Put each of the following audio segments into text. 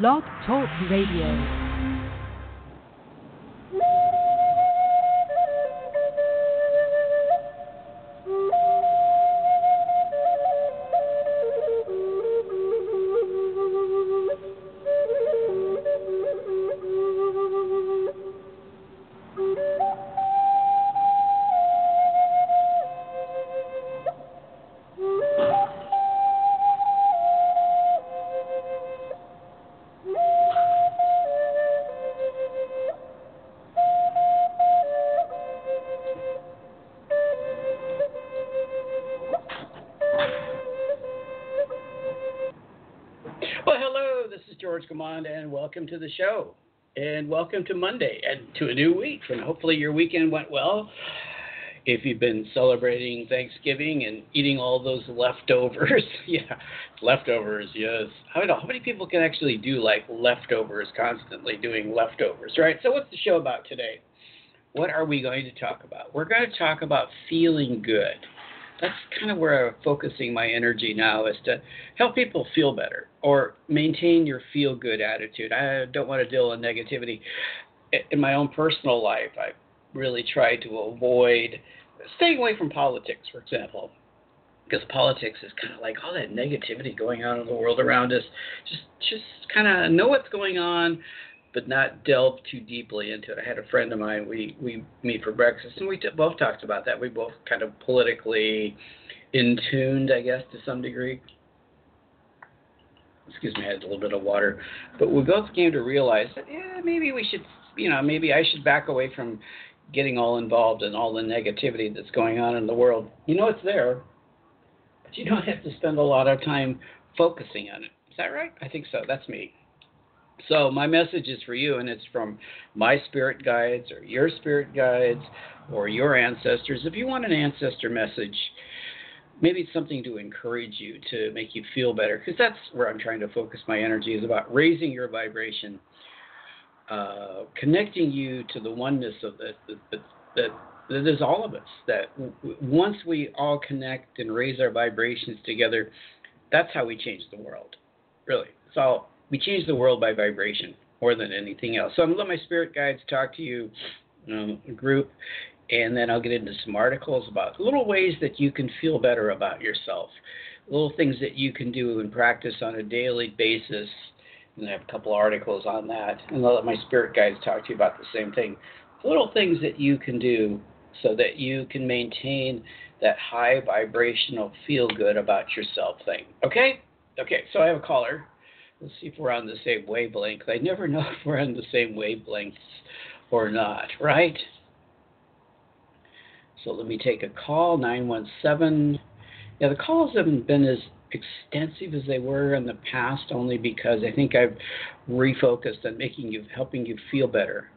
Blog Talk Radio. Command, and welcome to the show. And welcome to Monday and to a new week. And hopefully, your weekend went well. If you've been celebrating Thanksgiving and eating all those leftovers, yeah, leftovers, yes. I don't know how many people can actually do like leftovers constantly doing leftovers, right? So, what's the show about today? What are we going to talk about? We're going to talk about feeling good that's kind of where I'm focusing my energy now is to help people feel better or maintain your feel good attitude. I don't want to deal with negativity. In my own personal life, I really try to avoid staying away from politics, for example, because politics is kind of like all that negativity going on in the world around us. Just, just kind of know what's going on, but not delve too deeply into it. I had a friend of mine. We we meet for breakfast, and we t- both talked about that. We both kind of politically in tuned, I guess, to some degree. Excuse me, I had a little bit of water, but we both came to realize that yeah, maybe we should, you know, maybe I should back away from getting all involved in all the negativity that's going on in the world. You know, it's there, but you don't have to spend a lot of time focusing on it. Is that right? I think so. That's me. So my message is for you, and it's from my spirit guides or your spirit guides or your ancestors. If you want an ancestor message, maybe something to encourage you to make you feel better, because that's where I'm trying to focus my energy is about raising your vibration, uh, connecting you to the oneness of that that, that is all of us. That w- once we all connect and raise our vibrations together, that's how we change the world. Really, all we change the world by vibration more than anything else. So I'm gonna let my spirit guides talk to you, um, group, and then I'll get into some articles about little ways that you can feel better about yourself, little things that you can do and practice on a daily basis. And I have a couple articles on that, and I'll let my spirit guides talk to you about the same thing. Little things that you can do so that you can maintain that high vibrational feel good about yourself thing. Okay? Okay, so I have a caller. Let's see if we're on the same wavelength. I never know if we're on the same wavelengths or not, right? So let me take a call, 917. Yeah, the calls haven't been as extensive as they were in the past, only because I think I've refocused on making you, helping you feel better,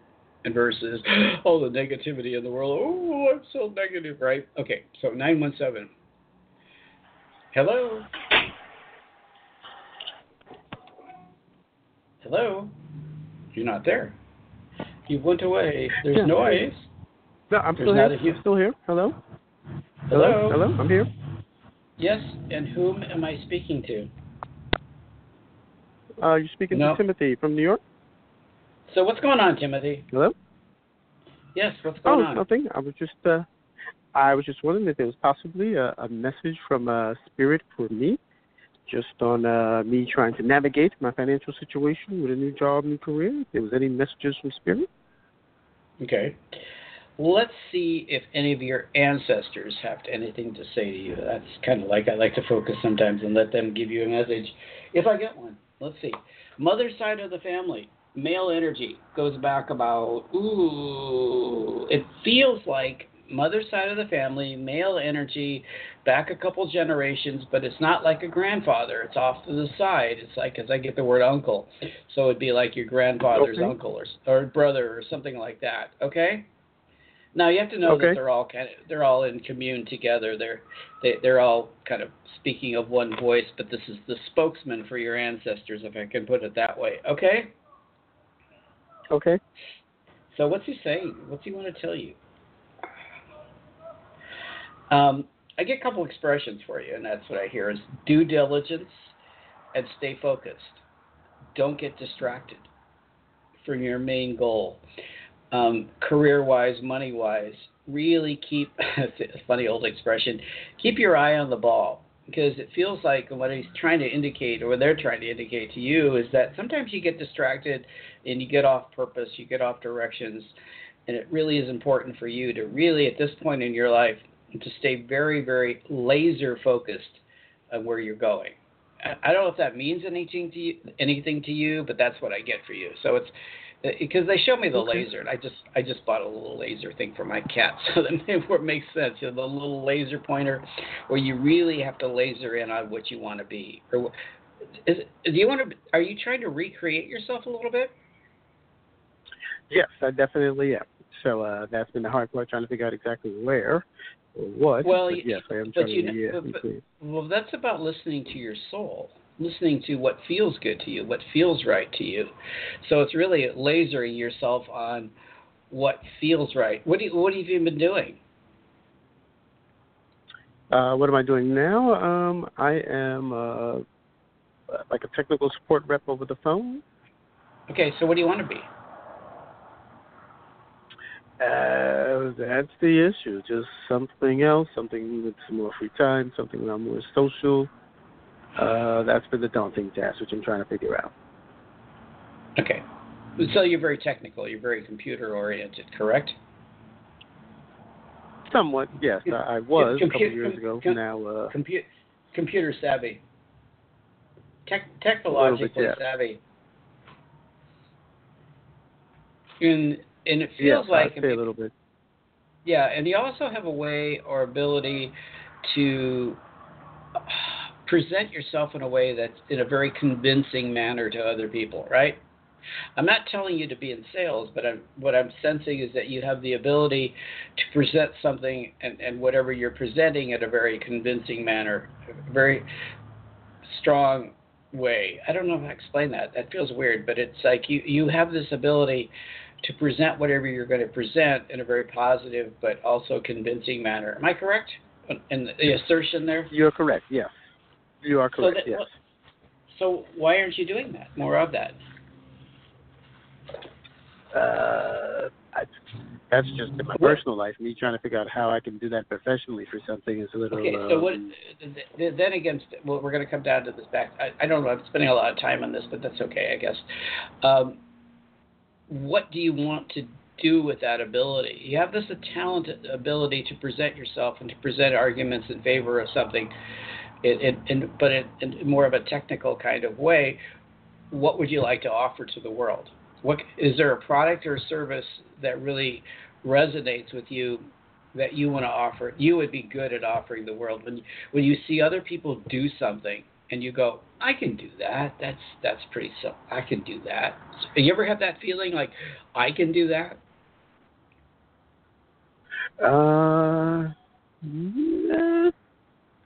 and versus all the negativity in the world. Oh, I'm so negative, right? Okay, so 917. Hello. Hello? You're not there. You went away. There's Yeah. noise. No, I'm There's still not here. a hu- I'm still here. Hello? Hello? Hello? I'm here. Yes, and whom am I speaking to? Uh, you're speaking No. to Timothy from New York. So what's going on, Timothy? Hello? Yes, what's Oh, going on? nothing. I was just uh, I was just wondering if there was possibly a, a message from uh, Spirit for me, just on uh, me trying to navigate my financial situation with a new job, new career. If there was any messages from Spirit. Okay. Let's see if any of your ancestors have anything to say to you. That's kind of like I like to focus sometimes and let them give you a message. If I get one, let's see. Mother side of the family, male energy goes back about, ooh, it feels like mother side of the family, male energy, back a couple generations, but it's not like a grandfather. It's off to the side. It's like, as I get the word uncle. So it'd be like your grandfather's Okay. uncle or, or brother or something like that. Okay? Now you have to know that they're all kind of they're all in commune together. They're they, they're all kind of speaking of one voice, but this is the spokesman for your ancestors, if I can put it that way. Okay. Okay. So what's he saying? What's he want to tell you? Um, I get a couple expressions for you, and that's what I hear is due diligence and stay focused. don't get distracted from your main goal. Um, career wise, money wise, really keep, funny old expression, keep your eye on the ball. Because it feels like what he's trying to indicate, or they're trying to indicate to you, is that sometimes you get distracted and you get off purpose, you get off directions, and it really is important for you to really, at this point in your life, to stay very, very laser focused on where you're going. I don't know if that means anything to you, anything to you, but that's what I get for you. So it's because they show me the okay. laser, and I just I just bought a little laser thing for my cat, so that it makes sense. You know, the little laser pointer, where you really have to laser in on what you want to be. Or is do you want to? Are you trying to recreate yourself a little bit? Yes, I definitely am. So uh, that's been the hard part, trying to figure out exactly where or what. Well, yes, I am trying you, to. Yeah, but, but, well, that's about listening to your soul listening to what feels good to you, what feels right to you. So it's really lasering yourself on what feels right. What do you, what have you been doing? Uh, what am I doing now? Um, I am uh, like a technical support rep over the phone. Okay, so what do you want to be? Uh, that's the issue. Just something else, something with some more free time, something where I'm more social. Uh, that's been the daunting task, which I'm trying to figure out. Okay. So you're very technical. You're very computer oriented, correct? Somewhat, yes. I, I was Compu- a couple years ago. Com- now, uh, compu- computer savvy, Tech- technologically bit, yeah. savvy. And and it feels yes, like I'd say a little bit. Yeah, and you also have a way or ability to present yourself in a way that's in a very convincing manner to other people, right? I'm not telling you to be in sales, but I'm, what I'm sensing is that you have the ability to present something and, and whatever you're presenting in a very convincing manner, very strong way. I don't know how to explain that. That feels weird, but it's like you, you have this ability to present whatever you're going to present in a very positive but also convincing manner. Am I correct in the assertion there? You're correct, yes. You are correct. So that, yes. So why aren't you doing that? More of that. Uh, I, that's just in my personal life. Me trying to figure out how I can do that professionally for something is a little. Okay, so what? Um, then again, well, we're going to come down to this back. I, I don't know. I'm spending a lot of time on this, but that's okay, I guess. Um, what do you want to do with that ability? You have this talented ability to present yourself and to present arguments in favor of something in, in, but in, in more of a technical kind of way, what would you like to offer to the world? What is there a product or service that really resonates with you that you want to offer? You would be good at offering the world when when you see other people do something and you go, I can do that. That's that's pretty simple. I can do that. You ever have that feeling like I can do that? Uh,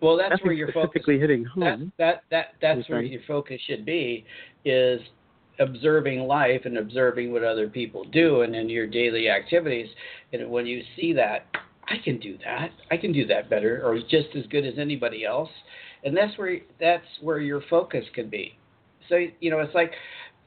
well, that's Nothing where your focus hitting home. That that, that that's okay. where your focus should be is observing life and observing what other people do and in your daily activities. And when you see that, I can do that. I can do that better or just as good as anybody else. And that's where that's where your focus can be. So you know, it's like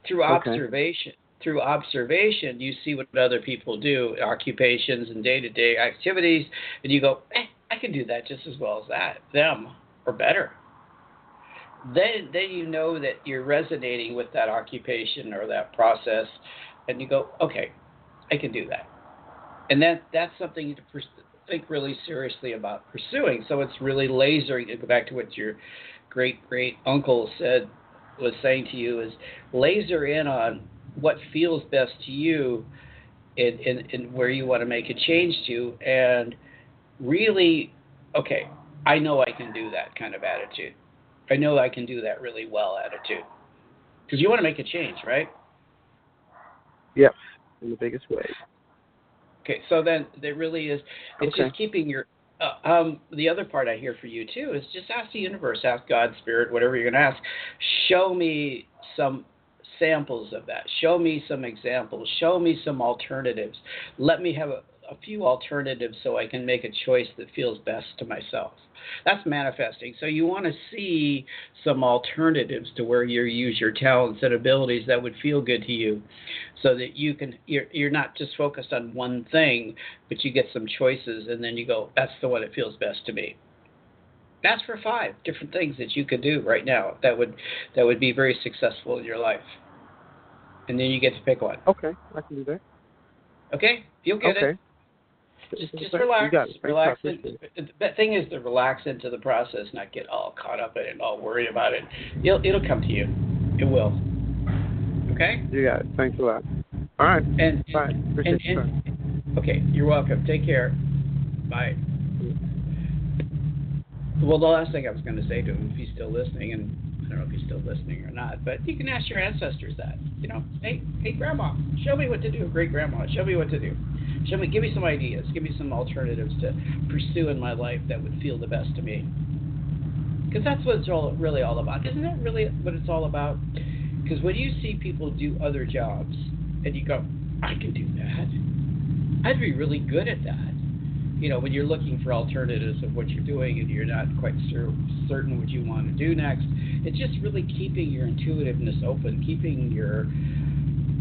through Okay. observation. Through observation, you see what other people do, occupations and day-to-day activities, and you go, eh, I can do that just as well as that, them, or better. Then, then you know that you're resonating with that occupation or that process, and you go, okay, I can do that. And that that's something to pers- think really seriously about pursuing. So it's really lasering. To go back to what your great great uncle said was saying to you is laser in on what feels best to you, and and, and where you want to make a change to, and really, okay, I know I can do that kind of attitude. I know I can do that really well attitude. Because you want to make a change, right? Yes, in the biggest way. Okay, so then there really is. It's Okay. just keeping your. Uh, um, the other part I hear for you too is just ask the universe, ask God, Spirit, whatever you're going to ask. Show me some samples of that. Show me some examples. Show me some alternatives. Let me have a, a few alternatives so I can make a choice that feels best to myself. That's manifesting. So you want to see some alternatives to where you use your talents and abilities that would feel good to you, so that you can you're you're not just focused on one thing, but you get some choices and then you go, that's the one that feels best to me. Ask for five different things that you could do right now that would that would be very successful in your life. And then you get to pick one. Okay, I can do that. Okay? You'll get okay. it. Just just relax. Relax. In, the thing is to relax into the process, not get all caught up in it and all worried about it. It'll it'll come to you. It will. Okay? You got it. Thanks a lot. All right. And Bye. Appreciate and, time. and okay, you're welcome. Take care. Bye. Well, the last thing I was going to say to him, if he's still listening, and I don't know if he's still listening or not, but you can ask your ancestors that. You know, hey, hey, grandma, show me what to do. Great grandma, show me what to do. Me, give me some ideas, give me some alternatives to pursue in my life that would feel the best to me. Because that's what it's all really all about. Isn't that really what it's all about? Because when you see people do other jobs, and you go, I can do that. I'd be really good at that you know, when you're looking for alternatives of what you're doing and you're not quite cer- certain what you want to do next, it's just really keeping your intuitiveness open, keeping your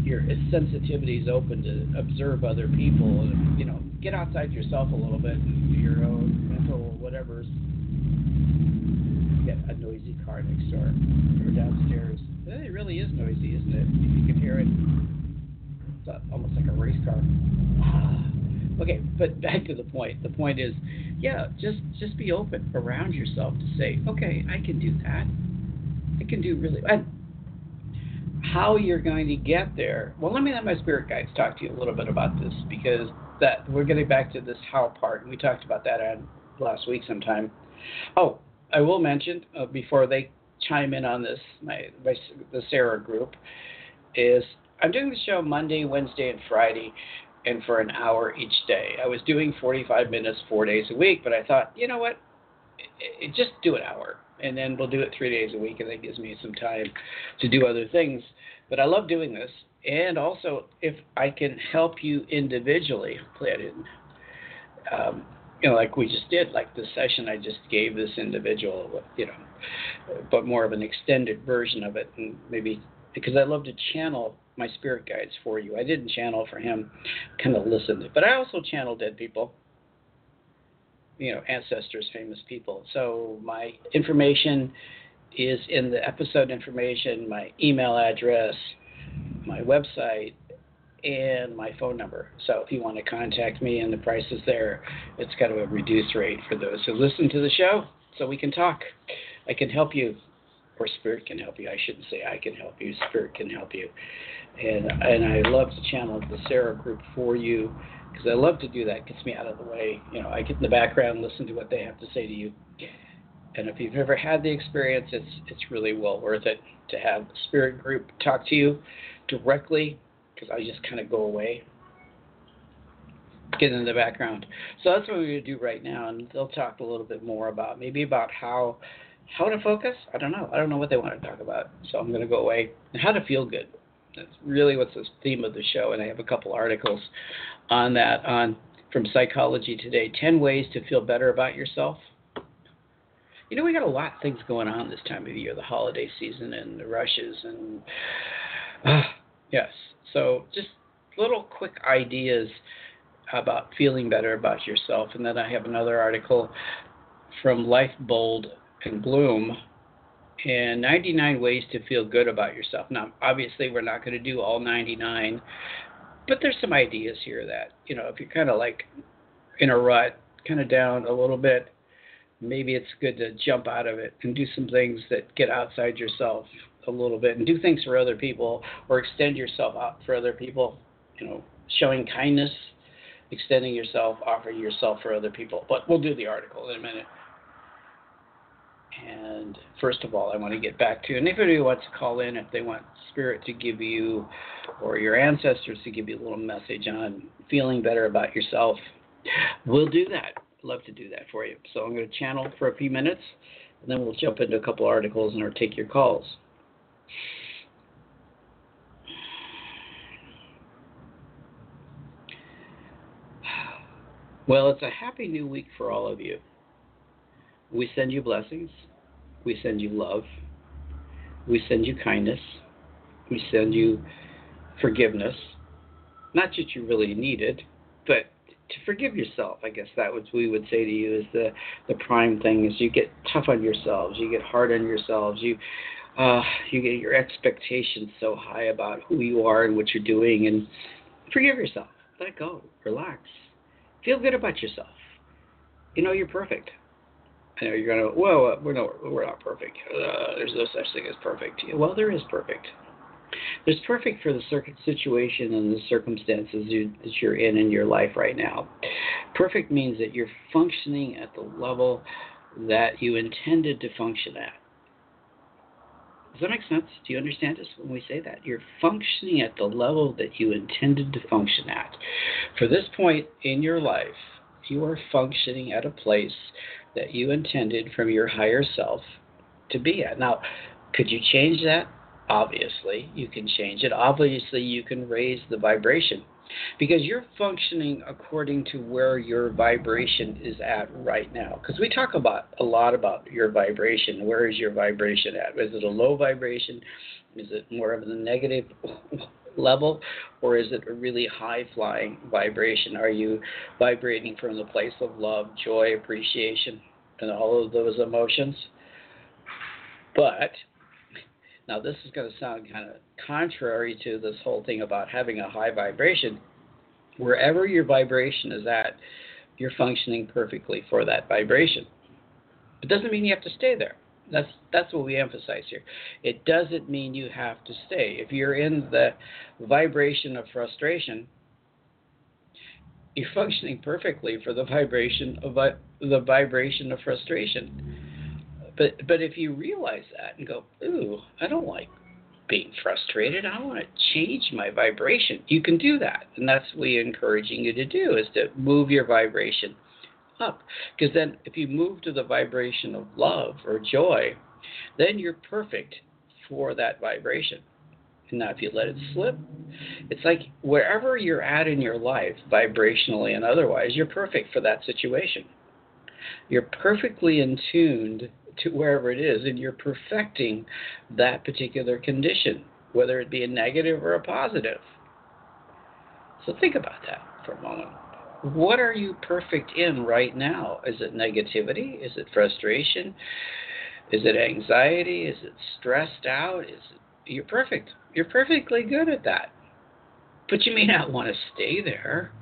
your sensitivity is open to observe other people, you know, get outside yourself a little bit and your own mental whatever's. Get a noisy car next door or downstairs. It really is noisy, isn't it? You can hear it. It's almost like a race car. Ah. Okay, but back to the point. The point is, yeah, just just be open around yourself to say, okay, I can do that. I can do really. And how you're going to get there? Well, let me let my spirit guides talk to you a little bit about this because that we're getting back to this how part, we talked about that on last week sometime. Oh, I will mention uh, before they chime in on this, my, my the Sara group is I'm doing the show Monday, Wednesday, and Friday and for an hour each day. I was doing 45 minutes four days a week, but I thought, you know what? It, it, just do an hour, and then we'll do it three days a week, and that gives me some time to do other things. But I love doing this, and also if I can help you individually, play it. Um, you know, like we just did, like the session I just gave this individual, you know, but more of an extended version of it, and maybe because I love to channel my spirit guides for you. I didn't channel for him, kind of listened, but I also channel dead people, you know, ancestors, famous people. So my information is in the episode information, my email address, my website, and my phone number. So if you want to contact me and the price is there, it's got a reduced rate for those who listen to the show so we can talk. I can help you or spirit can help you. I shouldn't say I can help you. Spirit can help you, and and I love to channel the Sara group for you because I love to do that. It gets me out of the way. You know, I get in the background, listen to what they have to say to you, and if you've ever had the experience, it's it's really well worth it to have the Spirit group talk to you directly because I just kind of go away. Get in the background. So that's what we're to do right now, and they'll talk a little bit more about maybe about how how to focus? I don't know. I don't know what they want to talk about. So I'm to go away. And how to feel good. That's really what's the theme of the show. And I have a couple articles on that on from Psychology Today 10 ways to feel better about yourself. You know, we got a lot of things going on this time of year the holiday season and the rushes. And uh, yes. So just little quick ideas about feeling better about yourself. And then I have another article from Live Bold and Bloom and 99 ways to feel good about yourself. Now, obviously, we're not going to do all 99, but there's some ideas here that, you know, if you're kind of like in a rut, kind of down a little bit, maybe it's good to jump out of it and do some things that get outside yourself a little bit and do things for other people or extend yourself out for other people, you know, showing kindness, extending yourself, offering yourself for other people. But we'll do the article in a minute. And first of all, I want to get back to, anybody wants to call in, if they want Spirit to give you, or your ancestors to give you a little message on feeling better about yourself, we'll do that. Love to do that for you. So I'm going to channel for a few minutes, and then we'll jump into a couple articles and or take your calls. Well, it's a happy new week for all of you. We send you blessings. We send you love. We send you kindness. We send you forgiveness. Not that you really need it, but to forgive yourself. I guess that what we would say to you is the the prime thing is you get tough on yourselves, you get hard on yourselves, you uh, you get your expectations so high about who you are and what you're doing, and forgive yourself. Let go. Relax. Feel good about yourself. You know you're perfect. I know you're gonna. Well, we're no, we're not perfect. Uh, there's no such thing as perfect. Well, there is perfect. There's perfect for the circuit situation and the circumstances you, that you're in in your life right now. Perfect means that you're functioning at the level that you intended to function at. Does that make sense? Do you understand us when we say that? You're functioning at the level that you intended to function at. For this point in your life, you are functioning at a place that you intended from your higher self to be at. Now, could you change that? Obviously, you can change it. Obviously, you can raise the vibration because you're functioning according to where your vibration is at right now. Because we talk about a lot about your vibration. Where is your vibration at? Is it a low vibration? Is it more of the negative level, or is it a really high flying vibration? Are you vibrating from the place of love, joy, appreciation, and all of those emotions? But now, this is going to sound kind of contrary to this whole thing about having a high vibration. Wherever your vibration is at, you're functioning perfectly for that vibration. It doesn't mean you have to stay there. That's that's what we emphasize here. It doesn't mean you have to stay. If you're in the vibration of frustration, you're functioning perfectly for the vibration of the vibration of frustration. But but if you realize that and go, ooh, I don't like being frustrated. I want to change my vibration. You can do that, and that's what we're encouraging you to do is to move your vibration up. Because then, if you move to the vibration of love or joy, then you're perfect for that vibration. And now, if you let it slip, it's like wherever you're at in your life, vibrationally and otherwise, you're perfect for that situation. You're perfectly in tuned to wherever it is, and you're perfecting that particular condition, whether it be a negative or a positive. So think about that for a moment. What are you perfect in right now? Is it negativity? Is it frustration? Is it anxiety? Is it stressed out? Is it you're perfect. You're perfectly good at that. But you may not want to stay there.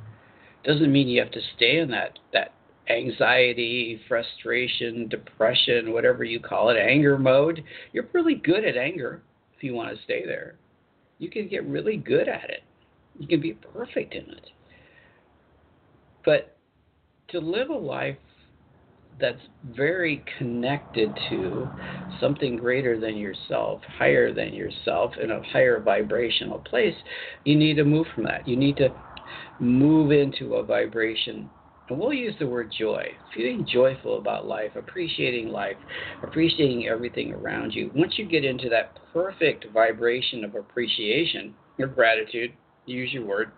Doesn't mean you have to stay in that that anxiety, frustration, depression, whatever you call it, anger mode, you're really good at anger if you want to stay there. You can get really good at it. You can be perfect in it. But to live a life that's very connected to something greater than yourself, higher than yourself, in a higher vibrational place, you need to move from that. You need to move into a vibration and we'll use the word joy. Feeling joyful about life, appreciating life, appreciating everything around you. Once you get into that perfect vibration of appreciation or gratitude, use your word,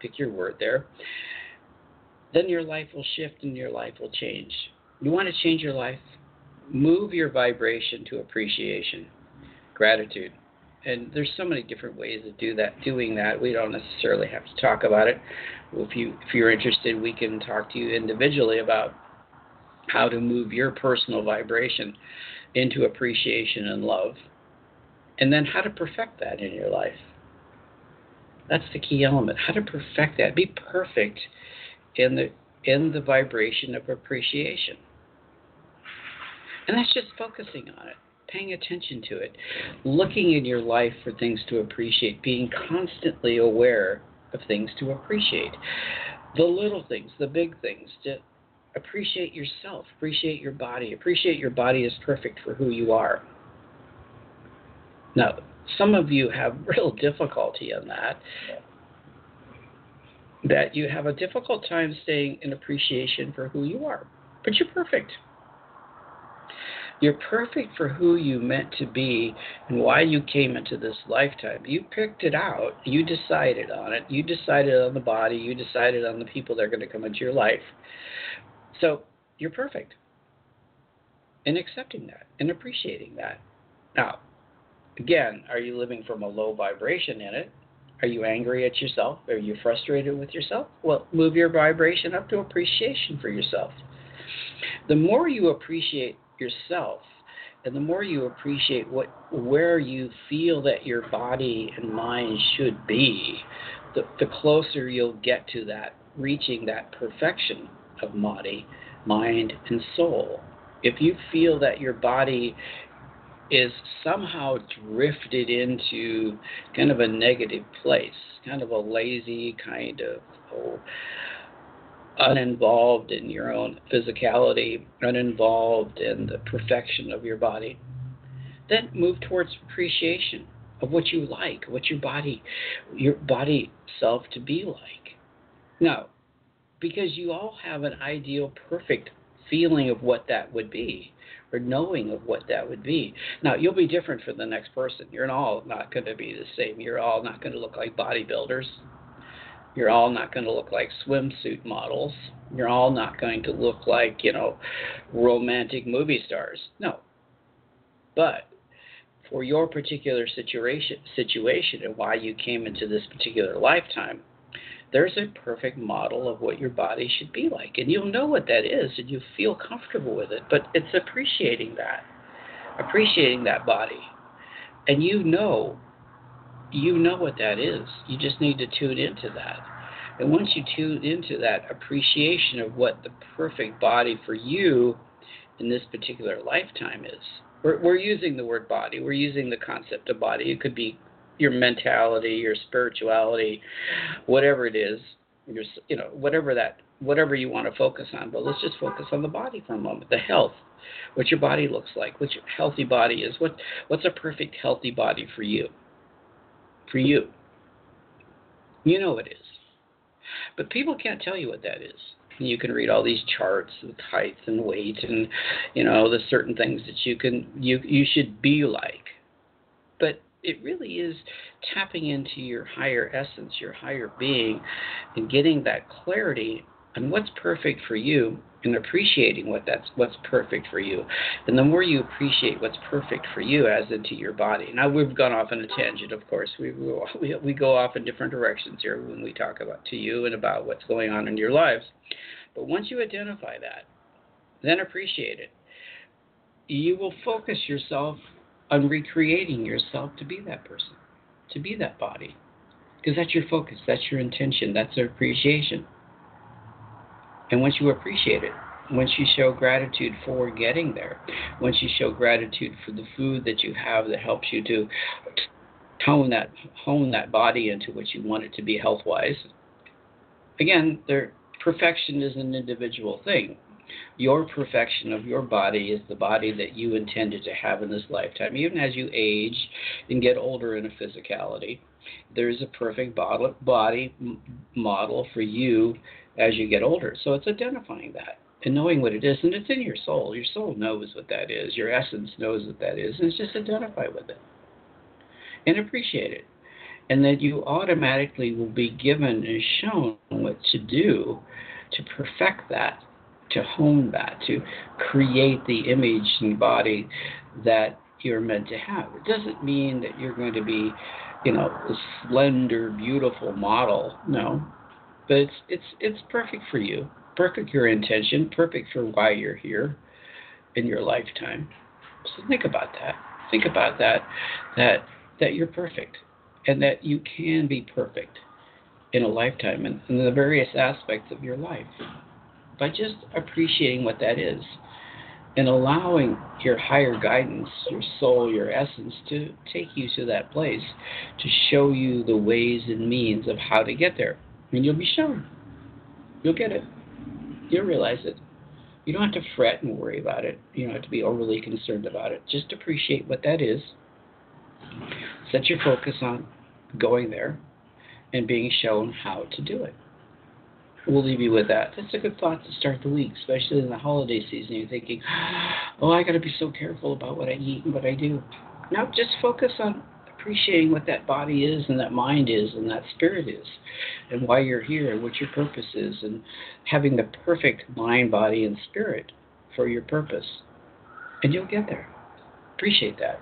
pick your word there, then your life will shift and your life will change. You want to change your life? Move your vibration to appreciation, gratitude. And there's so many different ways of do that doing that. We don't necessarily have to talk about it. If you if you're interested we can talk to you individually about how to move your personal vibration into appreciation and love. And then how to perfect that in your life. That's the key element. How to perfect that. Be perfect in the in the vibration of appreciation and that's just focusing on it paying attention to it, looking in your life for things to appreciate, being constantly aware of things to appreciate. The little things, the big things, to appreciate yourself, appreciate your body, appreciate your body is perfect for who you are. Now, some of you have real difficulty in that. That you have a difficult time staying in appreciation for who you are. But you're perfect. You're perfect for who you meant to be and why you came into this lifetime. You picked it out. You decided on it. You decided on the body. You decided on the people that are going to come into your life. So you're perfect. In accepting that and appreciating that. Now, again, are you living from a low vibration in it? Are you angry at yourself? Are you frustrated with yourself? Well, move your vibration up to appreciation for yourself. The more you appreciate yourself and the more you appreciate what where you feel that your body and mind should be, the, the closer you'll get to that reaching that perfection of body, mind, and soul. If you feel that your body is somehow drifted into kind of a negative place, kind of a lazy kind of oh, uninvolved in your own physicality, uninvolved in the perfection of your body, then move towards appreciation of what you like, what your body, your body self to be like. Now, because you all have an ideal, perfect feeling of what that would be or knowing of what that would be. Now, you'll be different for the next person. You're all not going to be the same. You're all not going to look like bodybuilders. You're all not going to look like swimsuit models. You're all not going to look like, you know, romantic movie stars. No. But for your particular situation situation and why you came into this particular lifetime, there's a perfect model of what your body should be like. And you'll know what that is and you feel comfortable with it. But it's appreciating that, appreciating that body. And you know, you know what that is. You just need to tune into that. And once you tune into that appreciation of what the perfect body for you in this particular lifetime is, we're, we're using the word body, we're using the concept of body. It could be your mentality, your spirituality, whatever it is, your you know whatever that whatever you want to focus on. But let's just focus on the body for a moment. The health, what your body looks like, what your healthy body is. What what's a perfect healthy body for you? For you, you know it is. But people can't tell you what that is. You can read all these charts with height and weight and you know the certain things that you can you you should be like. But it really is tapping into your higher essence, your higher being, and getting that clarity on what's perfect for you and appreciating what that's what's perfect for you. And the more you appreciate what's perfect for you as into your body. Now we've gone off on a tangent, of course. We we we go off in different directions here when we talk about to you and about what's going on in your lives. But once you identify that, then appreciate it. You will focus yourself on recreating yourself to be that person, to be that body. Because that's your focus, that's your intention, that's your appreciation. And once you appreciate it, once you show gratitude for getting there, once you show gratitude for the food that you have that helps you to tone that hone that body into what you want it to be health wise. Again, there perfection is an individual thing. Your perfection of your body is the body that you intended to have in this lifetime. Even as you age and get older in a physicality, there's a perfect body model for you as you get older. So it's identifying that and knowing what it is, and it's in your soul. Your soul knows what that is. Your essence knows what that is, and it's just identify with it and appreciate it. And then you automatically will be given and shown what to do to perfect that to hone that, to create the image and body that you're meant to have. It doesn't mean that you're going to be, you know, a slender, beautiful model. No, but it's it's it's perfect for you, perfect your intention, perfect for why you're here in your lifetime. So think about that. Think about that. That that you're perfect, and that you can be perfect in a lifetime and in the various aspects of your life by just appreciating what that is and allowing your higher guidance, your soul, your essence to take you to that place to show you the ways and means of how to get there. And you'll be shown. You'll get it. You'll realize it. You don't have to fret and worry about it. You don't have to be overly concerned about it. Just appreciate what that is. Set your focus on going there and being shown how to do it. We'll leave you with that. That's a good thought to start the week, especially in the holiday season. You're thinking, oh, I got to be so careful about what I eat and what I do. Now, just focus on appreciating what that body is and that mind is and that spirit is and why you're here and what your purpose is and having the perfect mind, body, and spirit for your purpose. And you'll get there. Appreciate that.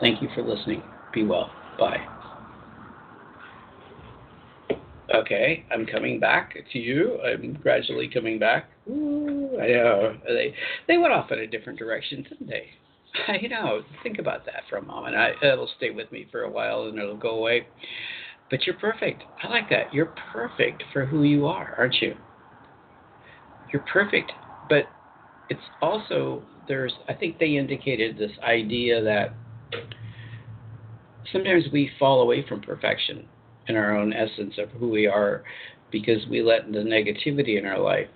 Thank you for listening. Be well. Bye. Okay, I'm coming back to you. I'm gradually coming back. Ooh, I know. They they went off in a different direction, didn't they? I know. Think about that for a moment. I, it'll stay with me for a while and it'll go away. But you're perfect. I like that. You're perfect for who you are, aren't you? You're perfect. But it's also there's I think they indicated this idea that sometimes we fall away from perfection in our own essence of who we are because we let the negativity in our life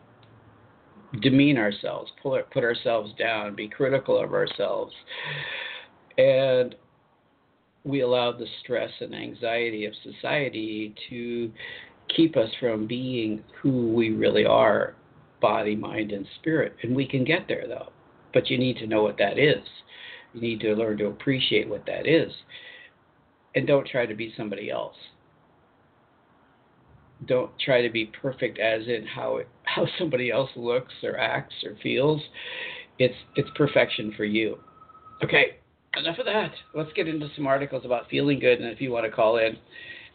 demean ourselves, pull, put ourselves down, be critical of ourselves. And we allow the stress and anxiety of society to keep us from being who we really are body, mind, and spirit. And we can get there, though. But you need to know what that is. You need to learn to appreciate what that is. And don't try to be somebody else don't try to be perfect as in how it, how somebody else looks or acts or feels. It's it's perfection for you. Okay, enough of that. Let's get into some articles about feeling good, and if you want to call in,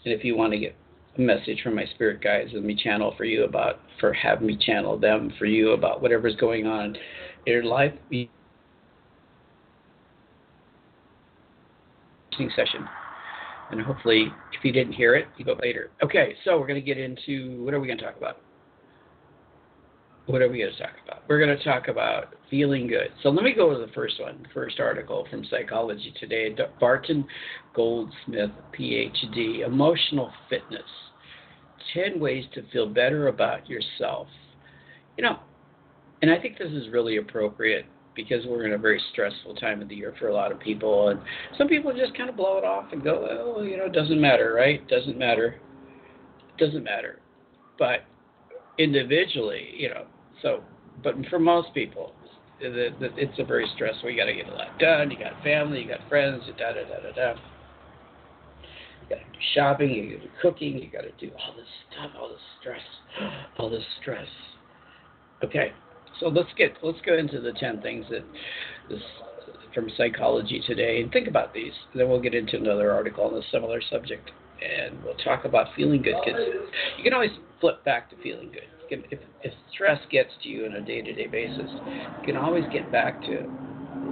and if you want to get a message from my spirit guides, let me channel for you about for have me channel them for you about whatever's going on in your life. Session and hopefully, if you didn't hear it, you go later. Okay, so we're going to get into what are we going to talk about? What are we going to talk about? We're going to talk about feeling good. So let me go to the first one, first article from Psychology Today. Barton Goldsmith, PhD, Emotional Fitness 10 Ways to Feel Better About Yourself. You know, and I think this is really appropriate because we're in a very stressful time of the year for a lot of people, and some people just kind of blow it off and go, "Oh, you know, it doesn't matter, right? Doesn't matter, doesn't matter." But individually, you know, so but for most people, it's a very stressful. You got to get a lot done. You got family, you got friends, da da da da da. You got to do shopping, you got to do cooking, you got to do all this stuff, all this stress, all this stress. Okay, so let's get let's go into the ten things that this from Psychology Today and think about these. Then we'll get into another article on a similar subject, and we'll talk about feeling good. Because you can always flip back to feeling good. If, if stress gets to you on a day-to-day basis, you can always get back to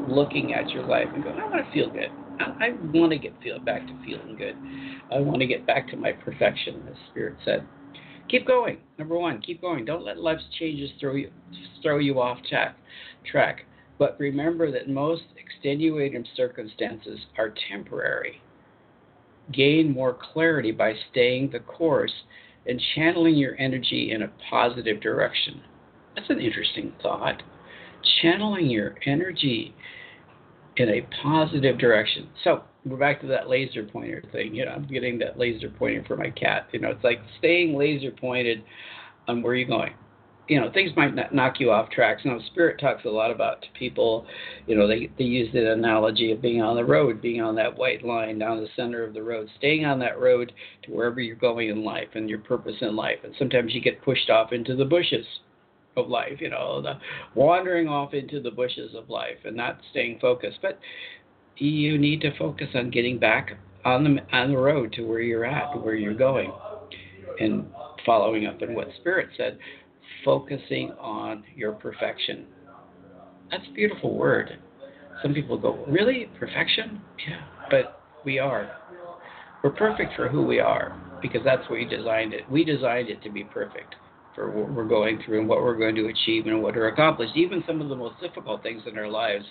looking at your life and go, I want to feel good. I, I want to get feel back to feeling good. I want to get back to my perfection, as Spirit said keep going. Number one, keep going. Don't let life's changes throw you throw you off track. Track. But remember that most extenuating circumstances are temporary. Gain more clarity by staying the course and channeling your energy in a positive direction. That's an interesting thought. Channeling your energy in a positive direction. So, we're back to that laser pointer thing. You know, I'm getting that laser pointer for my cat. You know, it's like staying laser pointed on where you're going. You know, things might not knock you off tracks. Now, Spirit talks a lot about people. You know, they they use the analogy of being on the road, being on that white line down the center of the road, staying on that road to wherever you're going in life and your purpose in life. And sometimes you get pushed off into the bushes of life, you know, the wandering off into the bushes of life and not staying focused. But you need to focus on getting back on the on the road to where you're at, where you're going, and following up on what Spirit said, focusing on your perfection. That's a beautiful word. Some people go, really perfection? Yeah, but we are. We're perfect for who we are because that's what we designed it. We designed it to be perfect for what we're going through and what we're going to achieve and what are accomplished. Even some of the most difficult things in our lives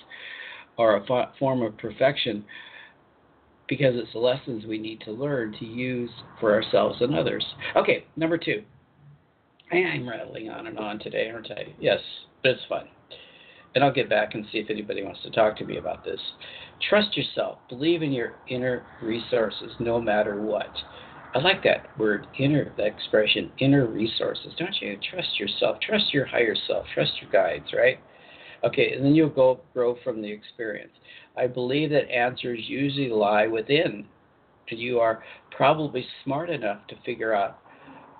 are a form of perfection because it's the lessons we need to learn to use for ourselves and others. Okay, number two. I'm rattling on and on today, aren't I? Yes, but it's fun. And I'll get back and see if anybody wants to talk to me about this. Trust yourself. Believe in your inner resources no matter what. I like that word, inner, that expression, inner resources. Don't you trust yourself? Trust your higher self. Trust your guides, right? Okay, and then you'll go grow from the experience. I believe that answers usually lie within, you are probably smart enough to figure out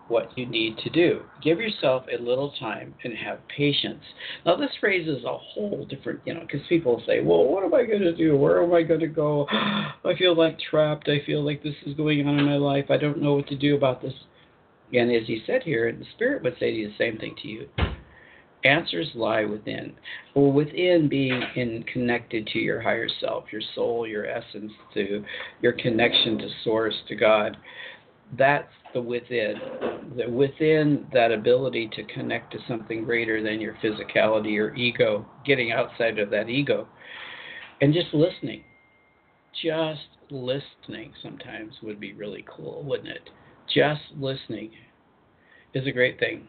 what you need to do. Give yourself a little time and have patience. Now, this raises a whole different, you know, because people say, well, what am I going to do? Where am I going to go? I feel like trapped. I feel like this is going on in my life. I don't know what to do about this. And as he said here, the Spirit would say the same thing to you. Answers lie within, or within being in connected to your higher self, your soul, your essence, to your connection to Source, to God that's the within. The within that ability to connect to something greater than your physicality or ego, getting outside of that ego, and just listening. Just listening sometimes would be really cool, wouldn't it? Just listening is a great thing.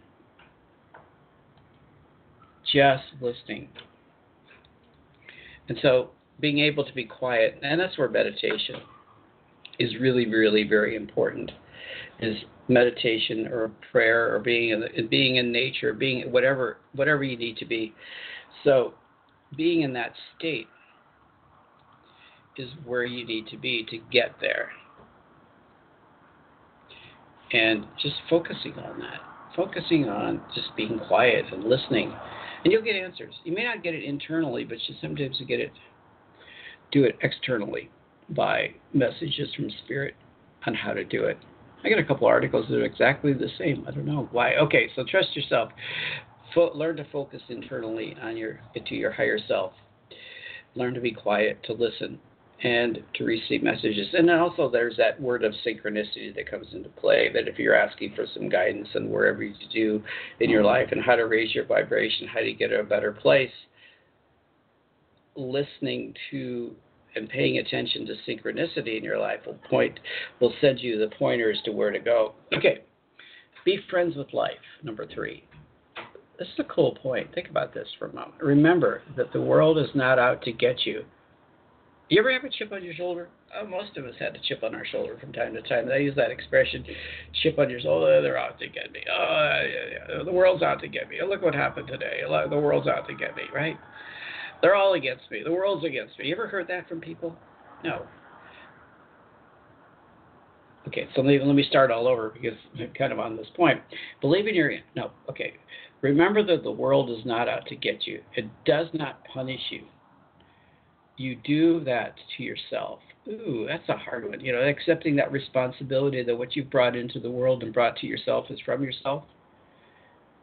Just listening. And so being able to be quiet, and that's where meditation is really, really very important is meditation or prayer or being in being in nature, being whatever whatever you need to be. So, being in that state is where you need to be to get there. And just focusing on that, focusing on just being quiet and listening, and you'll get answers. You may not get it internally, but you sometimes you get it. Do it externally by messages from spirit on how to do it. I got a couple articles that are exactly the same. I don't know why. Okay, so trust yourself. Fo- learn to focus internally on your to your higher self. Learn to be quiet, to listen, and to receive messages. And then also there's that word of synchronicity that comes into play. That if you're asking for some guidance and wherever you do in your life and how to raise your vibration, how to get to a better place, listening to and paying attention to synchronicity in your life will point will send you the pointers to where to go. Okay. Be friends with life, number three. This is a cool point. Think about this for a moment. Remember that the world is not out to get you. You ever have a chip on your shoulder? Oh, most of us had a chip on our shoulder from time to time. I use that expression, chip on your shoulder. They're out to get me. Oh, yeah, yeah. the world's out to get me. Look what happened today. The world's out to get me, right? They're all against me. The world's against me. You ever heard that from people? No. Okay, so let me, let me start all over because I'm kind of on this point. Believe in your no. Okay, remember that the world is not out to get you. It does not punish you. You do that to yourself. Ooh, that's a hard one. You know, accepting that responsibility that what you've brought into the world and brought to yourself is from yourself.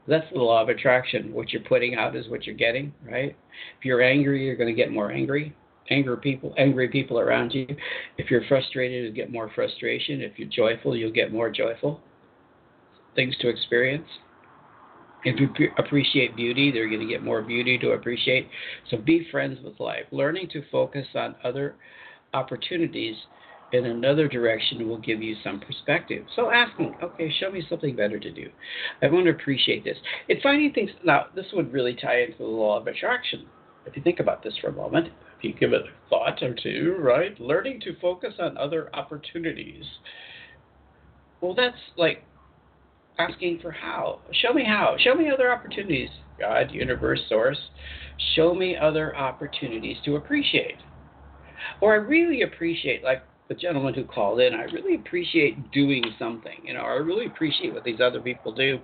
That's the law of attraction. What you're putting out is what you're getting, right? If you're angry, you're going to get more angry. Angry people, angry people around you. If you're frustrated, you'll get more frustration. If you're joyful, you'll get more joyful. Things to experience. If you appreciate beauty, they're going to get more beauty to appreciate. So be friends with life. Learning to focus on other opportunities in another direction will give you some perspective. So asking, okay, show me something better to do. I want to appreciate this. It's finding things. Now, this would really tie into the law of attraction. If you think about this for a moment, if you give it a thought or two, right? Learning to focus on other opportunities. Well, that's like asking for how. Show me how. Show me other opportunities. God, universe, source. Show me other opportunities to appreciate. Or I really appreciate, like the gentleman who called in, I really appreciate doing something. You know, I really appreciate what these other people do.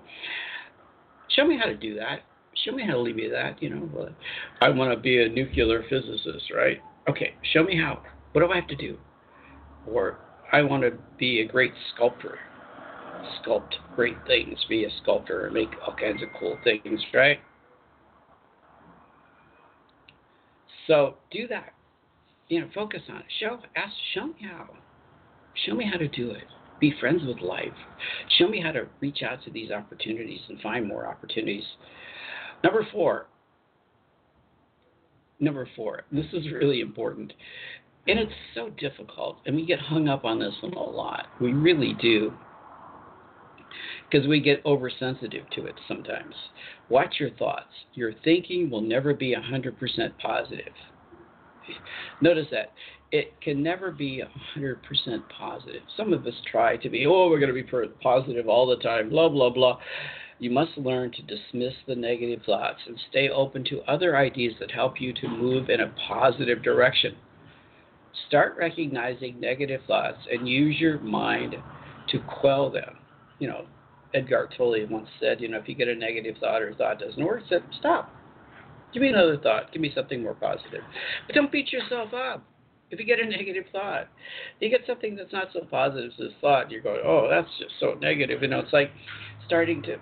Show me how to do that. Show me how to leave me that. You know, I want to be a nuclear physicist, right? Okay, show me how. What do I have to do? Or I want to be a great sculptor, sculpt great things, be a sculptor, and make all kinds of cool things, right? So do that you know, focus on it. Show, ask, show me how. Show me how to do it. Be friends with life. Show me how to reach out to these opportunities and find more opportunities. Number four. Number four. This is really important. And it's so difficult, and we get hung up on this one a lot. We really do. Because we get oversensitive to it sometimes. Watch your thoughts. Your thinking will never be 100% positive. Notice that it can never be 100% positive. Some of us try to be, oh, we're going to be positive all the time, blah, blah, blah. You must learn to dismiss the negative thoughts and stay open to other ideas that help you to move in a positive direction. Start recognizing negative thoughts and use your mind to quell them. You know, Eckhart Tolle once said, you know, if you get a negative thought or a thought doesn't work, said, stop. Give me another thought. Give me something more positive. But don't beat yourself up if you get a negative thought, you get something that's not so positive as thought, you're going, oh, that's just so negative. You know, it's like starting to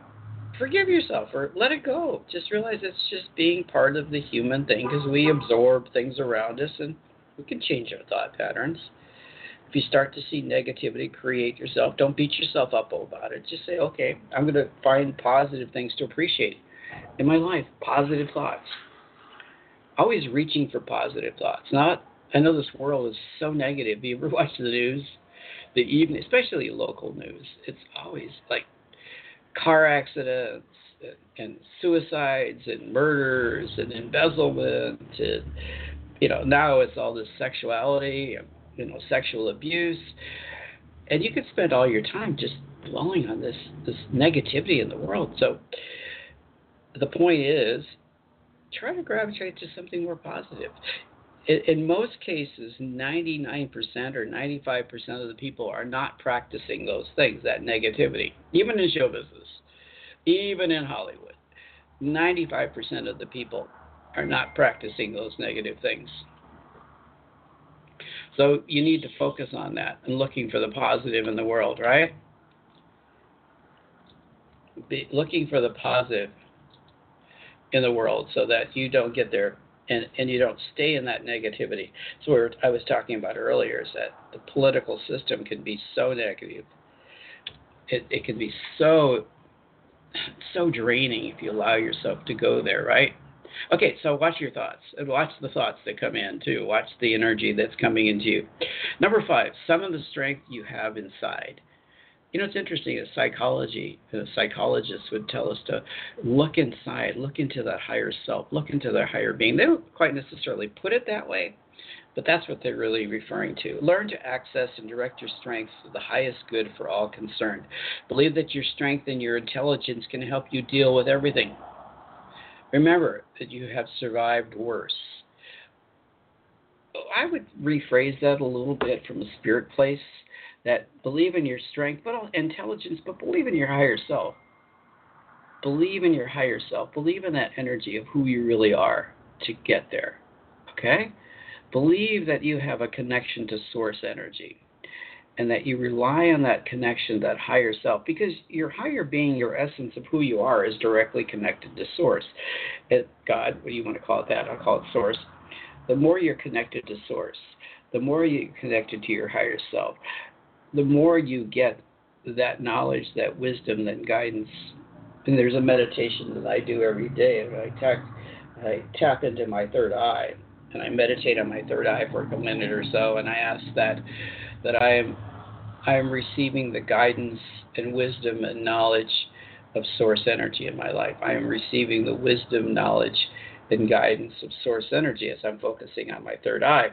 forgive yourself or let it go. Just realize it's just being part of the human thing because we absorb things around us and we can change our thought patterns. If you start to see negativity, create yourself. Don't beat yourself up about it. Just say, okay, I'm going to find positive things to appreciate in my life, positive thoughts. Always reaching for positive thoughts, not I know this world is so negative. You ever watch the news? The evening, especially local news, it's always like car accidents and suicides and murders and embezzlement and you know now it's all this sexuality you know sexual abuse. And you could spend all your time just dwelling on this this negativity in the world. So the point is try to gravitate to something more positive. In most cases, 99% or 95% of the people are not practicing those things, that negativity, even in show business, even in Hollywood. 95% of the people are not practicing those negative things. So you need to focus on that and looking for the positive in the world, right? Be looking for the positive in the world so that you don't get there and, and you don't stay in that negativity. So what I was talking about earlier is that the political system can be so negative. It, it can be so so draining if you allow yourself to go there, right? Okay, so watch your thoughts and watch the thoughts that come in too. Watch the energy that's coming into you. Number five, some of the strength you have inside. You know, it's interesting. A psychology, psychologists would tell us to look inside, look into that higher self, look into their higher being. They don't quite necessarily put it that way, but that's what they're really referring to. Learn to access and direct your strengths to the highest good for all concerned. Believe that your strength and your intelligence can help you deal with everything. Remember that you have survived worse. Oh, I would rephrase that a little bit from a spirit place that believe in your strength, but intelligence, but believe in your higher self. Believe in your higher self. Believe in that energy of who you really are to get there. Okay? Believe that you have a connection to source energy and that you rely on that connection, that higher self, because your higher being, your essence of who you are, is directly connected to source. It, God, what do you want to call it that? I'll call it source. The more you're connected to source, the more you're connected to your higher self, the more you get that knowledge, that wisdom, that guidance. And there's a meditation that I do every day, and I tap, I tap into my third eye, and I meditate on my third eye for a minute or so, and I ask that that I am I am receiving the guidance and wisdom and knowledge of source energy in my life. I am receiving the wisdom, knowledge, and guidance of source energy as I'm focusing on my third eye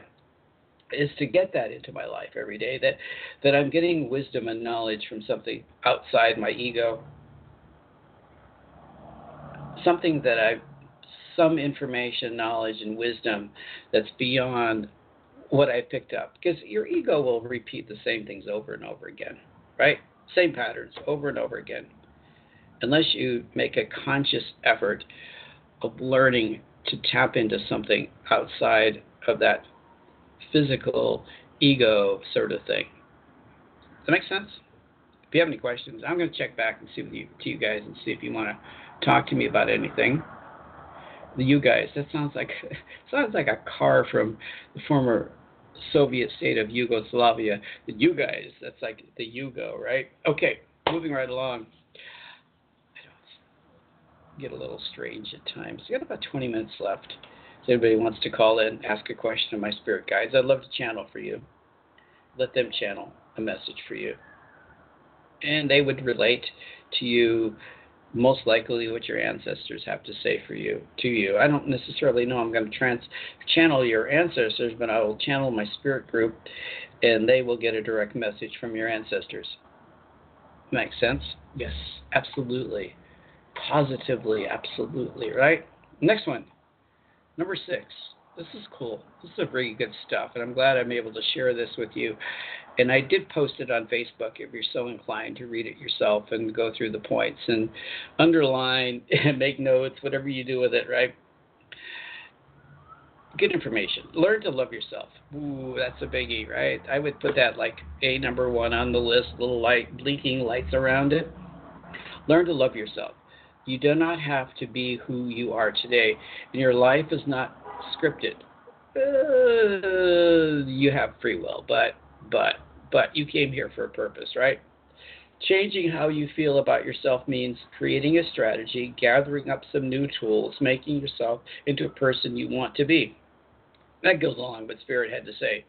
is to get that into my life every day that that I'm getting wisdom and knowledge from something outside my ego something that I some information knowledge and wisdom that's beyond what I picked up because your ego will repeat the same things over and over again right same patterns over and over again unless you make a conscious effort of learning to tap into something outside of that physical ego sort of thing. Does that make sense? If you have any questions, I'm going to check back and see with you to you guys and see if you want to talk to me about anything. You guys, that sounds like sounds like a car from the former Soviet state of Yugoslavia. The you guys, that's like the Yugo, right? Okay, moving right along. I get a little strange at times. We got about 20 minutes left If anybody wants to call in, ask a question of my spirit guides, I'd love to channel for you. Let them channel a message for you. And they would relate to you most likely what your ancestors have to say for you to you. I don't necessarily know I'm going to trans channel your ancestors, but I will channel my spirit group and they will get a direct message from your ancestors. Makes sense? Yes, absolutely. Positively, absolutely, right? Next one. Number 6 this is cool. This is a really good stuff, and I'm glad I'm able to share this with you. And I did post it on Facebook if you're so inclined to read it yourself and go through the points and underline and make notes, whatever you do with it, right? Good information. Learn to love yourself. Ooh, that's a biggie, right? I would put that like a number one on the list, little light blinking lights around it. Learn to love yourself. You do not have to be who you are today, and your life is not scripted. Uh, you have free will, but but but you came here for a purpose, right? Changing how you feel about yourself means creating a strategy, gathering up some new tools, making yourself into a person you want to be. That goes along with Spirit had to say.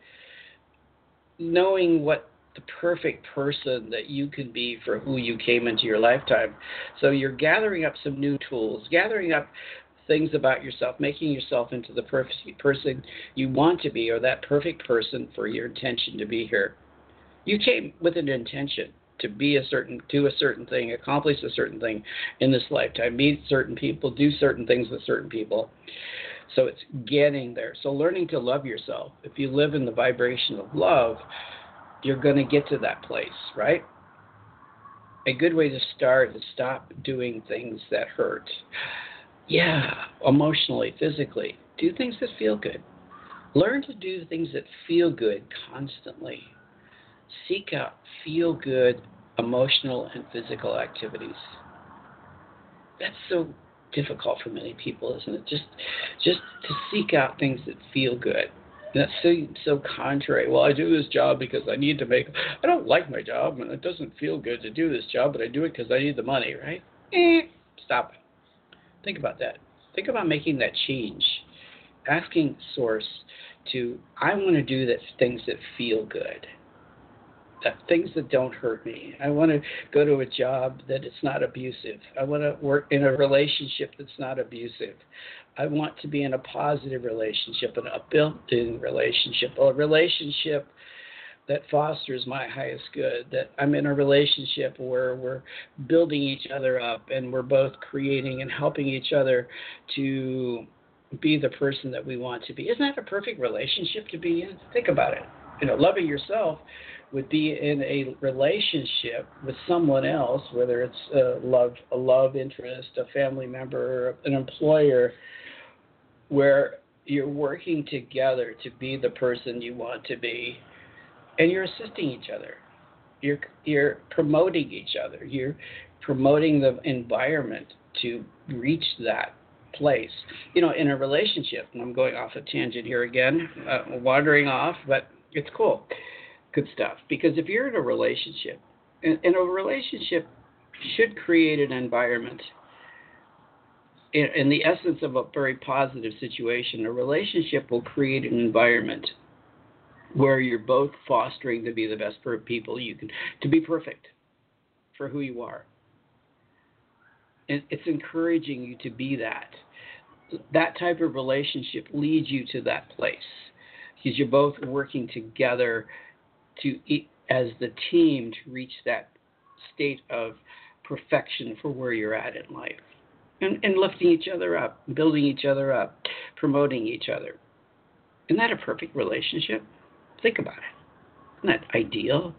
Knowing what the perfect person that you can be for who you came into your lifetime. So you're gathering up some new tools, gathering up things about yourself, making yourself into the perfect person you want to be or that perfect person for your intention to be here. You came with an intention to be a certain do a certain thing, accomplish a certain thing in this lifetime, meet certain people, do certain things with certain people. So it's getting there. So learning to love yourself. If you live in the vibration of love, you're going to get to that place, right? A good way to start is stop doing things that hurt. Yeah, emotionally, physically. Do things that feel good. Learn to do things that feel good constantly. Seek out feel good emotional and physical activities. That's so difficult for many people, isn't it? Just just to seek out things that feel good. That's so so contrary. Well, I do this job because I need to make. I don't like my job, and it doesn't feel good to do this job, but I do it because I need the money, right? Eh, stop it. Think about that. Think about making that change. Asking Source to, I want to do the things that feel good, things that don't hurt me. I want to go to a job that it's not abusive. I want to work in a relationship that's not abusive. I want to be in a positive relationship, an built-in relationship, a relationship that fosters my highest good, that I'm in a relationship where we're building each other up and we're both creating and helping each other to be the person that we want to be. Isn't that a perfect relationship to be in? Think about it. You know, loving yourself would be in a relationship with someone else, whether it's a love, a love interest, a family member, an employer, where you're working together to be the person you want to be and you're assisting each other. You're you're promoting each other. You're promoting the environment to reach that place. You know, in a relationship, and I'm going off a tangent here again, uh, wandering off, but it's cool, good stuff. Because if you're in a relationship, and, and a relationship should create an environment. In, in the essence of a very positive situation, a relationship will create an environment where you're both fostering to be the best for people you can, to be perfect for who you are. And it's encouraging you to be that. That type of relationship leads you to that place because you're both working together to as the team to reach that state of perfection for where you're at in life. And, and lifting each other up, building each other up, promoting each other. Isn't that a perfect relationship? Think about it. That ideal?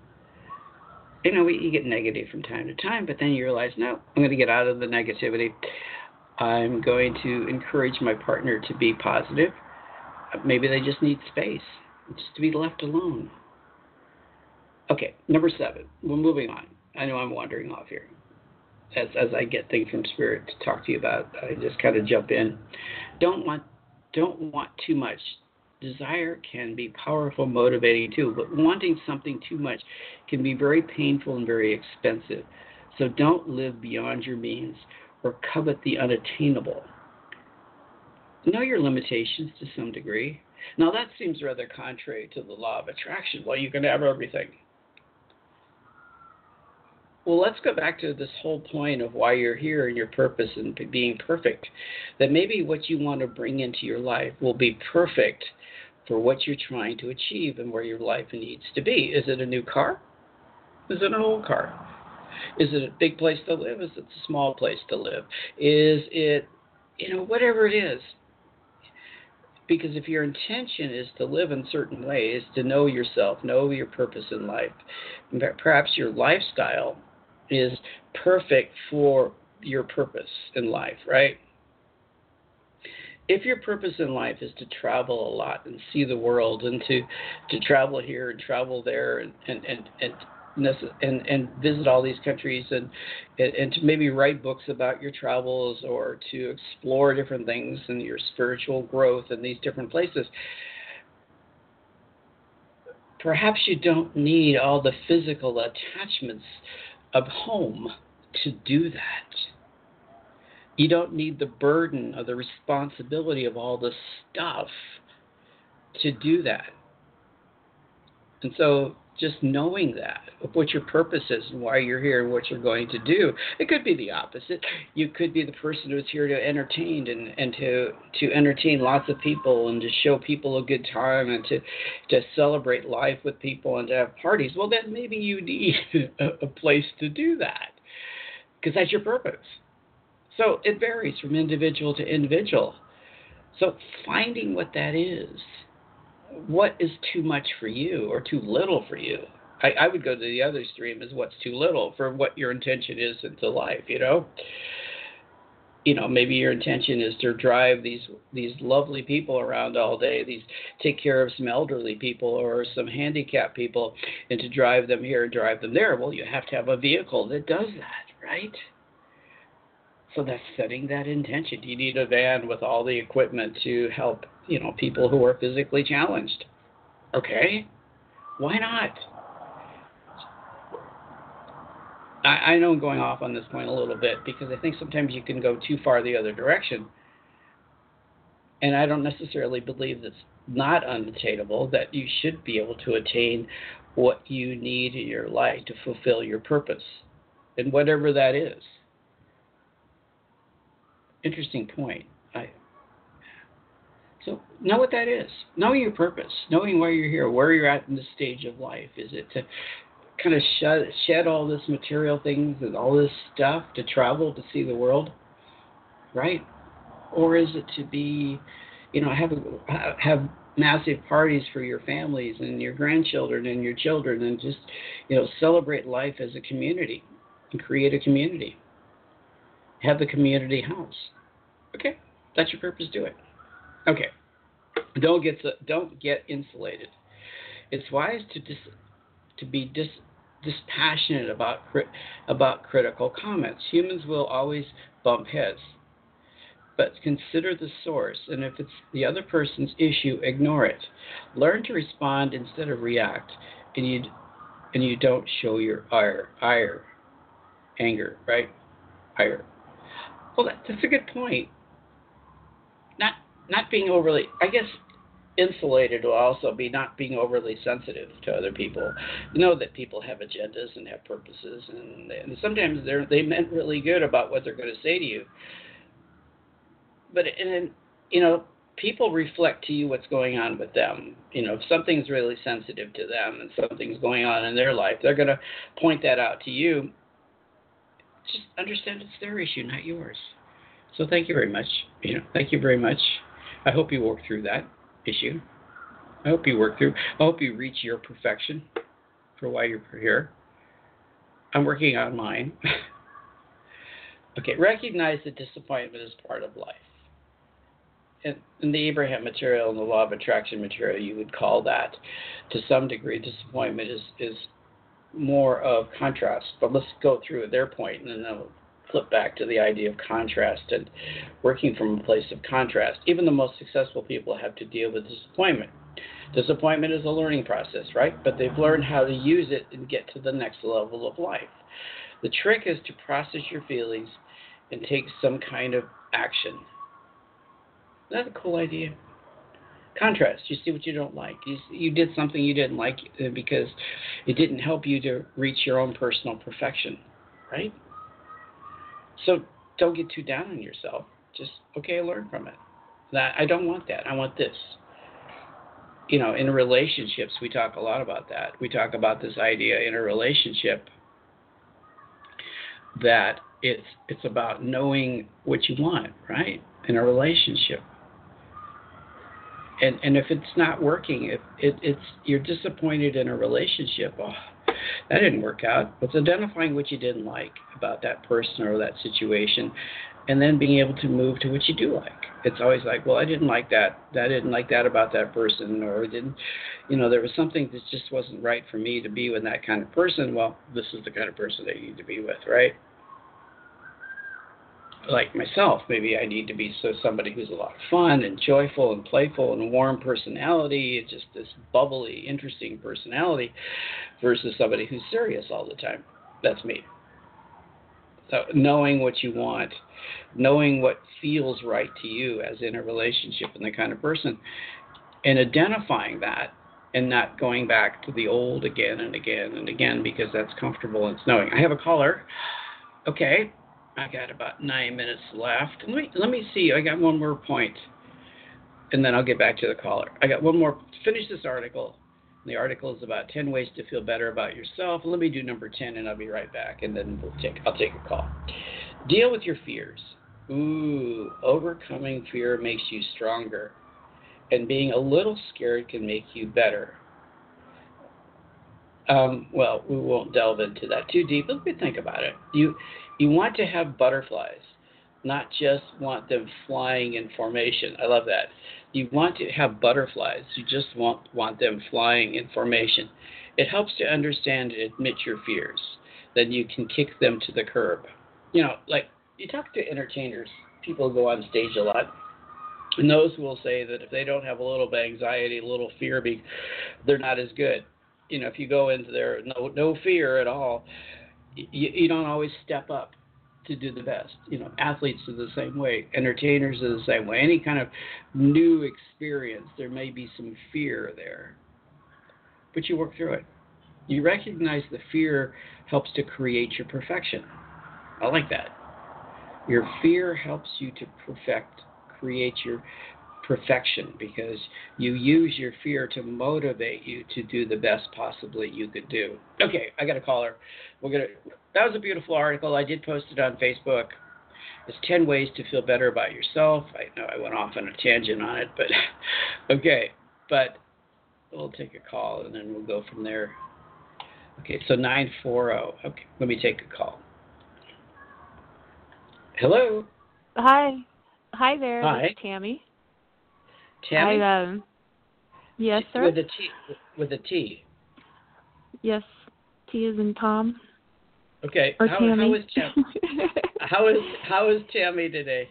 You know, you get negative from time to time, but then you realize, no, I'm going to get out of the negativity. I'm going to encourage my partner to be positive. Maybe they just need space, just to be left alone. Okay, number seven. We're moving on. I know I'm wandering off here. As as I get things from spirit to talk to you about, I just kind of jump in. Don't want don't want too much desire can be powerful, motivating too, but wanting something too much can be very painful and very expensive. So don't live beyond your means or covet the unattainable. Know your limitations to some degree. Now, that seems rather contrary to the law of attraction. Well, you can have everything. Well, let's go back to this whole point of why you're here and your purpose and being perfect. That maybe what you want to bring into your life will be perfect for what you're trying to achieve and where your life needs to be. Is it a new car? Is it an old car? Is it a big place to live? Is it a small place to live? Is it, you know, whatever it is? Because if your intention is to live in certain ways, to know yourself, know your purpose in life, perhaps your lifestyle is perfect for your purpose in life, right? If your purpose in life is to travel a lot and see the world and to, to travel here and travel there and, and, and, and and and visit all these countries and and to maybe write books about your travels or to explore different things and your spiritual growth in these different places perhaps you don't need all the physical attachments of home to do that. You don't need the burden or the responsibility of all the stuff to do that. And so just knowing that of what your purpose is and why you're here and what you're going to do. It could be the opposite. You could be the person who's here to entertain and, and to to entertain lots of people and to show people a good time and to to celebrate life with people and to have parties. Well, then maybe you need a, a place to do that because that's your purpose. So it varies from individual to individual. So finding what that is what is too much for you or too little for you? I, I would go to the other stream as what's too little for what your intention is into life, you know? You know, maybe your intention is to drive these these lovely people around all day, these take care of some elderly people or some handicapped people, and to drive them here and drive them there. Well, you have to have a vehicle that does that, right? So that's setting that intention. You need a van with all the equipment to help, you know, people who are physically challenged. Okay, why not? I, I know I'm going off on this point a little bit because I think sometimes you can go too far the other direction. And I don't necessarily believe that's not unattainable, that you should be able to attain what you need in your life to fulfill your purpose, and whatever that is interesting point. I, so know what that is. Know your purpose. Knowing why you're here, where you're at in the stage of life. Is it to kind of shed, shed all this material things and all this stuff to travel to see the world, right? Or is it to be, you know, have have massive parties for your families and your grandchildren and your children and just, you know, celebrate life as a community and create a community have the community house. Okay, that's your purpose. Do it. Okay, don't get don't get insulated. It's wise to dis, to be dis, dispassionate about about critical comments. Humans will always bump heads, but consider the source, and if it's the other person's issue, ignore it. Learn to respond instead of react, and you and you don't show your ire, ire, anger, right? Ire. Well, that, that's a good point. Not not being overly, I guess, insulated will also be not being overly sensitive to other people. You know that people have agendas and have purposes, and, and sometimes they're they meant really good about what they're going to say to you. But and you know, people reflect to you what's going on with them. You know, if something's really sensitive to them and something's going on in their life, they're going to point that out to you just understand it's their issue, not yours. So thank you very much. You know, thank you very much. I hope you work through that issue. I hope you work through. I hope you reach your perfection for why you're here. I'm working on mine. okay, recognize that disappointment is part of life. In, in, the Abraham material and the law of attraction material, you would call that, to some degree, disappointment is is more of contrast. But let's go through their point and then flip back to the idea of contrast and working from a place of contrast. Even the most successful people have to deal with disappointment. Disappointment is a learning process, right? But they've learned how to use it and get to the next level of life. The trick is to process your feelings and take some kind of action. Isn't that a cool idea? contrast. You see what you don't like. You, you did something you didn't like uh, because it didn't help you to reach your own personal perfection. right? So don't get too down on yourself. Just okay, learn from it. That I don't want that. I want this. You know, in relationships, we talk a lot about that. We talk about this idea in a relationship that it's it's about knowing what you want, right? In a relationship. And and if it's not working, if it, it's you're disappointed in a relationship, oh, that didn't work out. It's identifying what you didn't like about that person or that situation, and then being able to move to what you do like. It's always like, well, I didn't like that. I didn't like that about that person, or didn't, you know, there was something that just wasn't right for me to be with that kind of person. Well, this is the kind of person that you need to be with, right? Like myself, maybe I need to be so somebody who's a lot of fun and joyful and playful and warm personality, just this bubbly, interesting personality, versus somebody who's serious all the time. That's me. So knowing what you want, knowing what feels right to you as in a relationship and the kind of person, and identifying that and not going back to the old again and again and again because that's comfortable and it's knowing. I have a caller. Okay, I got about nine minutes left. Let me let me see. I got one more point, and then I'll get back to the caller. I got one more. Finish this article. The article is about ten ways to feel better about yourself. Let me do number ten, and I'll be right back. And then we'll take. I'll take a call. Deal with your fears. Ooh, overcoming fear makes you stronger, and being a little scared can make you better. Um, well, we won't delve into that too deep. Let me think about it. You you want to have butterflies, not just want them flying in formation. I love that. You want to have butterflies. You just want want them flying in formation. It helps to understand and admit your fears. Then you can kick them to the curb. You know, like you talk to entertainers, people go on stage a lot. And those will say that if they don't have a little bit of anxiety, a little fear, they're not as good. You know, if you go into there no no fear at all, you, you don't always step up to do the best. You know, athletes are the same way, entertainers are the same way. Any kind of new experience, there may be some fear there, but you work through it. You recognize the fear helps to create your perfection. I like that. Your fear helps you to perfect, create your perfection because you use your fear to motivate you to do the best possibly you could do. Okay, I got a caller. We're gonna. That was a beautiful article. I did post it on Facebook. It's ten ways to feel better about yourself. I know I went off on a tangent on it, but okay. But we'll take a call and then we'll go from there. Okay, so nine four zero. Okay, let me take a call. Hello. Hi. Hi there. Hi. This is Tammy. Tammy. I, um, yes, sir. With a T. With a T. Yes, T is in Tom. Okay. Or how, Tammy. how is Tam- how is how is Tammy today?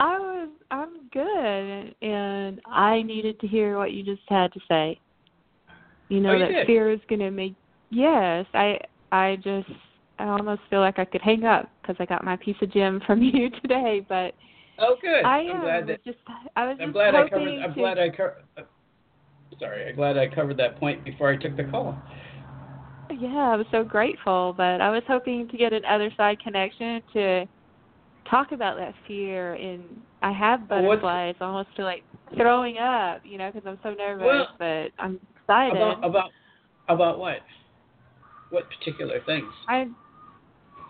I was I'm good and I needed to hear what you just had to say. You know Oh, you that did? fear is going to make Yes, I I just I almost feel like I could hang up cuz I got my piece of gem from you today, but Oh, good. I am glad that. was just I was I'm glad I covered. I'm to glad I covered. Uh, sorry, I'm glad I covered that point before I took the call. Yeah, I was so grateful, but I was hoping to get an other side connection to talk about that fear. And I have Well, butterflies, I almost feel like throwing up, you know, because I'm so nervous. Well, but I'm excited. About about about what? What particular things? I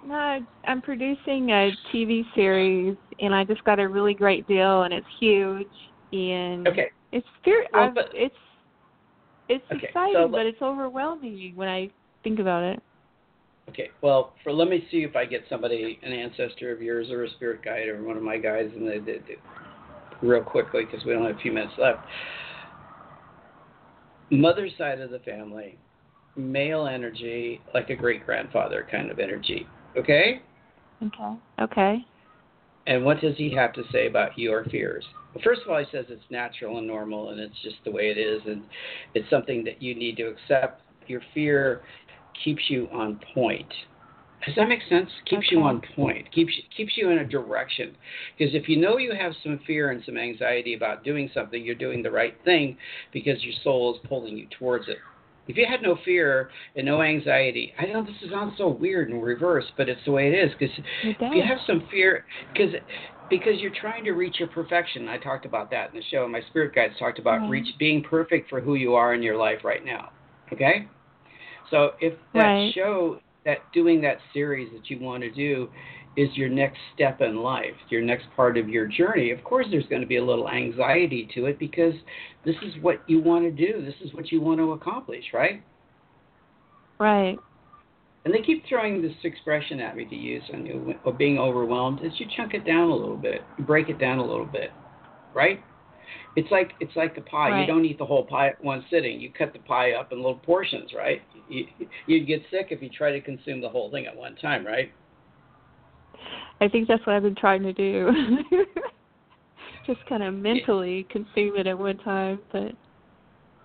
no, I'm producing a TV series, and I just got a really great deal, and it's huge, and Okay. it's fear. Well, but- it's it's Okay, so exciting, let- but it's overwhelming when I think about it. Okay. Well, for let me see if I get somebody, an ancestor of yours or a spirit guide or one of my guys, and they did real quickly because we only have a few minutes left. Mother's side of the family, male energy, like a great grandfather kind of energy. Okay. Okay. Okay. And what does he have to say about your fears? Well, first of all, he says it's natural and normal, and it's just the way it is, and it's something that you need to accept. Your fear keeps you on point. Does that make sense? Keeps you on point. Keeps keeps you in a direction. Because if you know you have some fear and some anxiety about doing something, you're doing the right thing because your soul is pulling you towards it. If you had no fear and no anxiety, I know this sounds so weird and reverse, but it's the way it is. Because if you have some fear, because because you're trying to reach your perfection. I talked about that in the show. My spirit guides talked about right. reach being perfect for who you are in your life right now. Okay, so if that right. show that doing that series that you want to do is your next step in life, your next part of your journey, of course there's going to be a little anxiety to it because this is what you want to do. This is what you want to accomplish, right? Right. And they keep throwing this expression at me to use on you of being overwhelmed is you chunk it down a little bit, break it down a little bit, right? It's like it's like the pie. Right. You don't eat the whole pie at one sitting. You cut the pie up in little portions, right? You, you'd get sick if you try to consume the whole thing at one time, right? I think that's what I've been trying to do. Just kind of mentally consume it at one time, but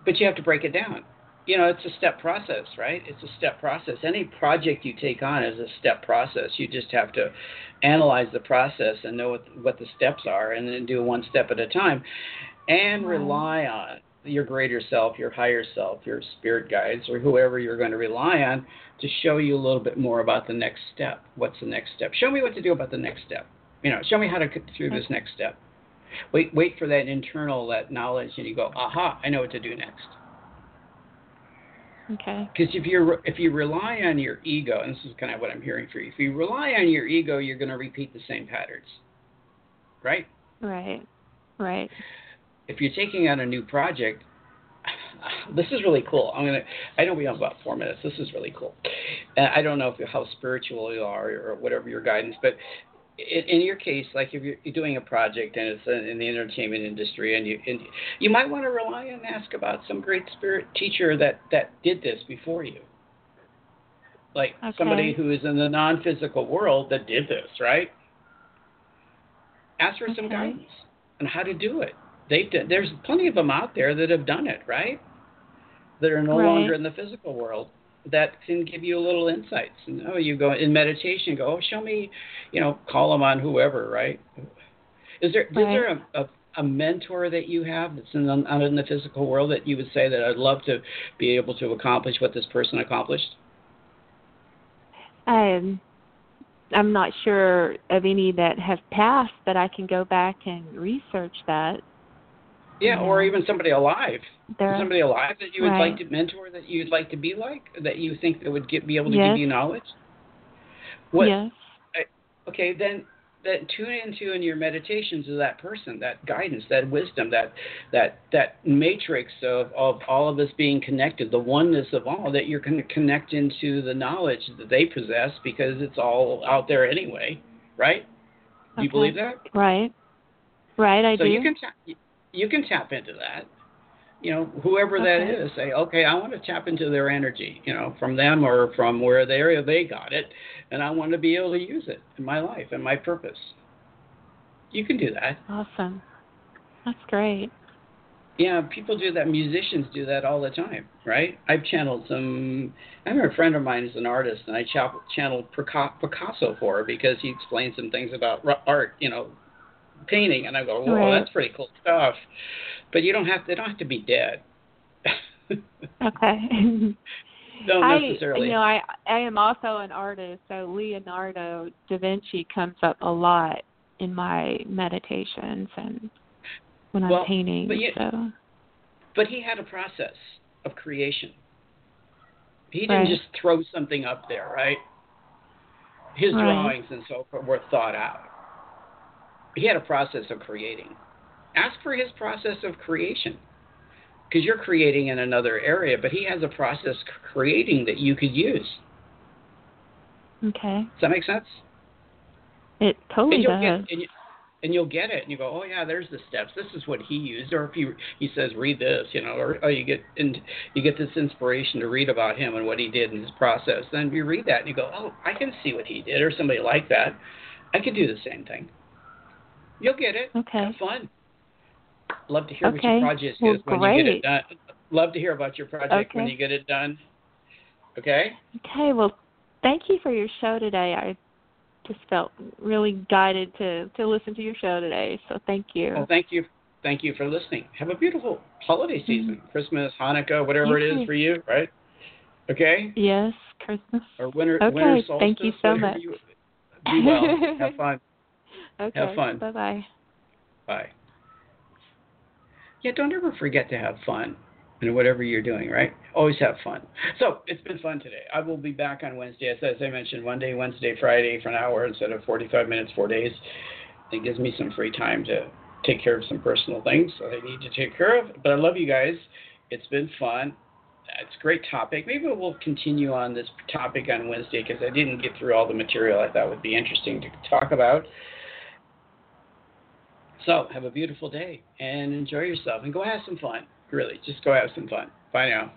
but you have to break it down. You know, it's a step process, right? It's a step process. Any project you take on is a step process. You just have to analyze the process and know what what the steps are, and then do one step at a time, and Right. rely on your greater self, your higher self, your spirit guides, or whoever you're going to rely on to show you a little bit more about the next step. What's the next step? Show me what to do about the next step. You know, show me how to get through this next step. Wait, wait for that internal that knowledge, and you go, aha, I know what to do next. okay. Because if you if you rely on your ego, and this is kind of what I'm hearing for you, if you rely on your ego, you're going to repeat the same patterns, right? Right. Right. If you're taking on a new project, this is really cool. I'm gonna. I know we have about four minutes. This is really cool. And I don't know if how spiritual you are or whatever your guidance, but in, in your case, like if you're, you're doing a project and it's in, the entertainment industry, and you and you might want to rely and ask about some great spirit teacher that that did this before you, like Okay. somebody who is in the non-physical world that did this, right? Ask for some guidance on how to do it. They've done, there's plenty of them out there that have done it, right? That are no Right. longer in the physical world that can give you a little insights. And oh, you go in meditation, go, oh, show me, you know, call them on whoever, right? Is there is there a, a a mentor that you have that's in the, out in the physical world that you would say that I'd love to be able to accomplish what this person accomplished? Um, I'm not sure of any that have passed, but I can go back and research that. Yeah, or even somebody alive. There, somebody alive that you would Right. like to mentor, that you'd like to be like, that you think that would get, be able to Yes. give you knowledge. What? yes. Okay, then then tune into in your meditations to that person, that guidance, that wisdom, that that that matrix of of all of us being connected, the oneness of all. That you're going to connect into the knowledge that they possess because it's all out there anyway, right? Do you believe that? Right. Right, I so do. you can tap, you can tap into that. You know, whoever that Okay. is, say, okay, I want to tap into their energy. You know, from them or from where they they got it, and I want to be able to use it in my life and my purpose. You can do that. Awesome. That's great. Yeah, people do that. Musicians do that all the time, right? I've channeled some. I remember a friend of mine is an artist, and I channeled Picasso for her because he explained some things about art, you know, painting, and I go, "Whoa, Right. that's pretty cool stuff." But you don't have. to, They don't have to be dead. Okay. don't I you know, I I am also an artist, so Leonardo da Vinci comes up a lot in my meditations and when I'm painting. but you- so But he had a process of creation. He didn't Right. just throw something up there, right? His Right. drawings and so forth were thought out. He had a process of creating. Ask for his process of creation. Because you're creating in another area, but he has a process creating that you could use. okay. Does that make sense? It totally and you'll does. get and, you, and you'll get it, and you go, oh yeah, there's the steps. This is what he used. Or if he he says, read this, you know, or, or you get and you get this inspiration to read about him and what he did in his process. Then you read that and you go, oh, I can see what he did, or somebody like that. I could do the same thing. You'll get it. Okay. Have fun. Love to hear what your project Well, is when you get it great. done. Love to hear about your project when you get it done. Okay. Okay, well, thank you for your show today. I just felt really guided to to listen to your show today. So thank you. Well, thank you. thank you for listening. Have a beautiful holiday season, Mm-hmm. Christmas, Hanukkah, whatever it is for you, right? Okay? Yes, Christmas. Or winter, Okay, winter solstice. thank you so much. You, be well. Have fun. Okay. fun. Bye bye. Bye. Yeah, don't ever forget to have fun in whatever you're doing, right? Always have fun. So it's been fun today. I will be back on Wednesday, as, as I mentioned, Monday, Wednesday, Friday for an hour instead of 45 minutes, four days. It gives me some free time to take care of some personal things that I need to take care of. But I love you guys. It's been fun. It's a great topic. Maybe we'll continue on this topic on Wednesday because I didn't get through all the material I thought would be interesting to talk about. So have a beautiful day and enjoy yourself and go have some fun. Really, just go have some fun. Bye now.